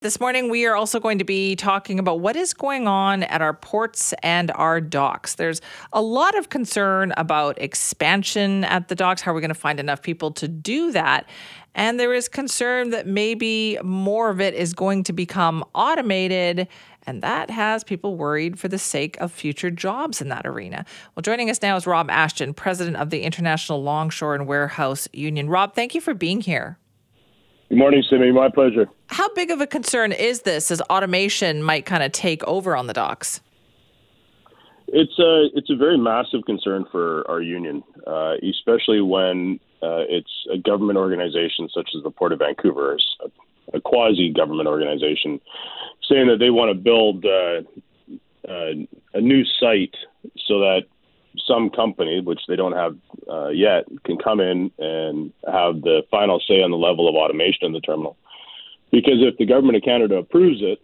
This morning, we are also going to be talking about what is going on at our ports and our docks. There's a lot of concern about expansion at the docks. How are we going to find enough people to do that? And there is concern that maybe more of it is going to become automated. And that has people worried for the sake of future jobs in that arena. Well, joining us now is Rob Ashton, president of the International Longshore and Warehouse Union. Rob, thank you for being here. Good morning, Simi. My pleasure. How big of a concern is this as automation might kind of take over on the docks? It's a it's a very massive concern for our union, uh, especially when uh, it's a government organization such as the Port of Vancouver, a, a quasi government organization, saying that they want to build uh, uh, a new site so that some company, which they don't have uh, yet, can come in and have the final say on the level of automation in the terminal. Because if the government of Canada approves it,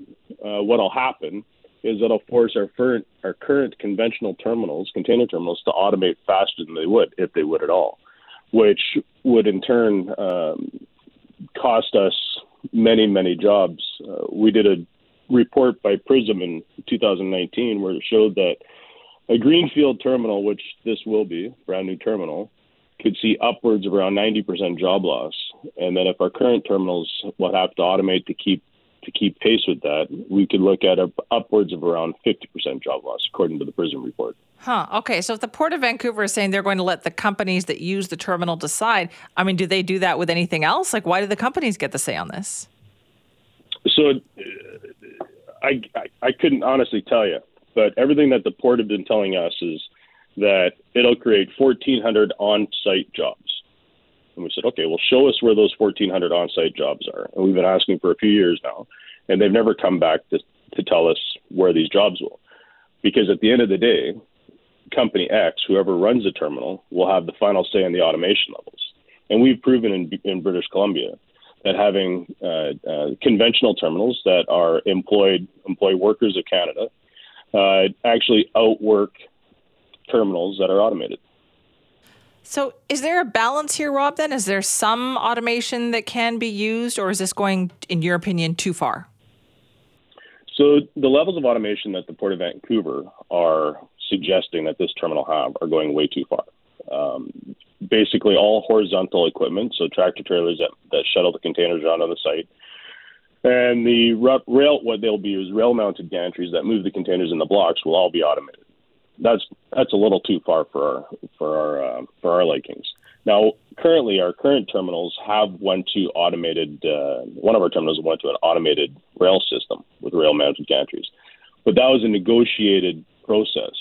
uh, what'll happen is it'll force our current our current conventional terminals, container terminals, to automate faster than they would if they would at all, which would in turn um, cost us many many jobs. Uh, we did a report by Prism in 2019 where it showed that a greenfield terminal, which this will be, brand new terminal, could see upwards of around 90% job loss. And then if our current terminals will have to automate to keep to keep pace with that, we could look at upwards of around 50% job loss, according to the Prism report. Huh. Okay. So if the Port of Vancouver is saying they're going to let the companies that use the terminal decide, I mean, do they do that with anything else? Like, why do the companies get the say on this? So uh, I, I, I couldn't honestly tell you. But everything that the port have been telling us is that it'll create 1,400 on site jobs. And we said, okay, well, show us where those 1,400 on site jobs are. And we've been asking for a few years now, and they've never come back to, to tell us where these jobs will. Because at the end of the day, company X, whoever runs the terminal, will have the final say on the automation levels. And we've proven in, in British Columbia that having uh, uh, conventional terminals that are employed employ workers of Canada uh, actually outwork terminals that are automated. So, is there a balance here, Rob? Then, is there some automation that can be used, or is this going, in your opinion, too far? So, the levels of automation that the Port of Vancouver are suggesting that this terminal have are going way too far. Um, basically, all horizontal equipment, so tractor trailers that, that shuttle the containers around on the site, and the rail, what they'll be is rail-mounted gantries that move the containers in the blocks will all be automated. That's that's a little too far for our for our uh, for our likings. Now, currently, our current terminals have went to automated. Uh, one of our terminals went to an automated rail system with rail-mounted gantries, but that was a negotiated process,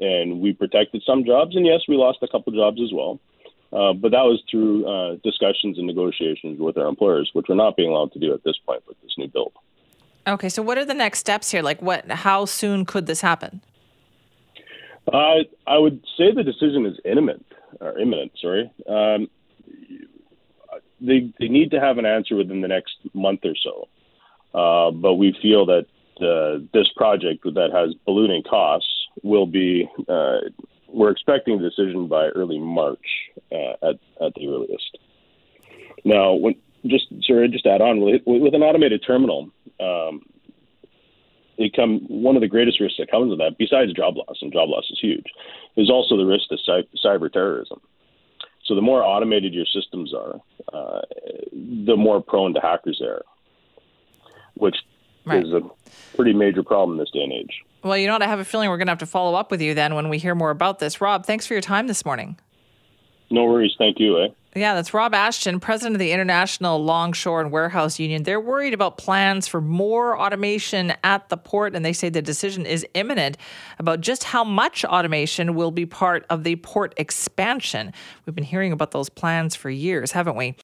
and we protected some jobs, and yes, we lost a couple jobs as well. Uh, but that was through uh, discussions and negotiations with our employers, which we're not being allowed to do at this point with this new bill. Okay, so what are the next steps here? Like, what? How soon could this happen? Uh, I would say the decision is imminent, or imminent. Sorry, um, they they need to have an answer within the next month or so. Uh, but we feel that uh, this project that has ballooning costs will be uh, we're expecting a decision by early March uh, at at the earliest. Now, when just sorry, just add on with, with an automated terminal, um, it come one of the greatest risks that comes with that, besides job loss, and job loss is huge, is also the risk of cyber terrorism. So the more automated your systems are, uh, the more prone to hackers they are, which right. is a pretty major problem in this day and age. Well, you know what? I have a feeling we're going to have to follow up with you then when we hear more about this. Rob, thanks for your time this morning. No worries. Thank you. Eh? Yeah, that's Rob Ashton, president of the International Longshore and Warehouse Union. They're worried about plans for more automation at the port, and they say the decision is imminent about just how much automation will be part of the port expansion. We've been hearing about those plans for years, haven't we?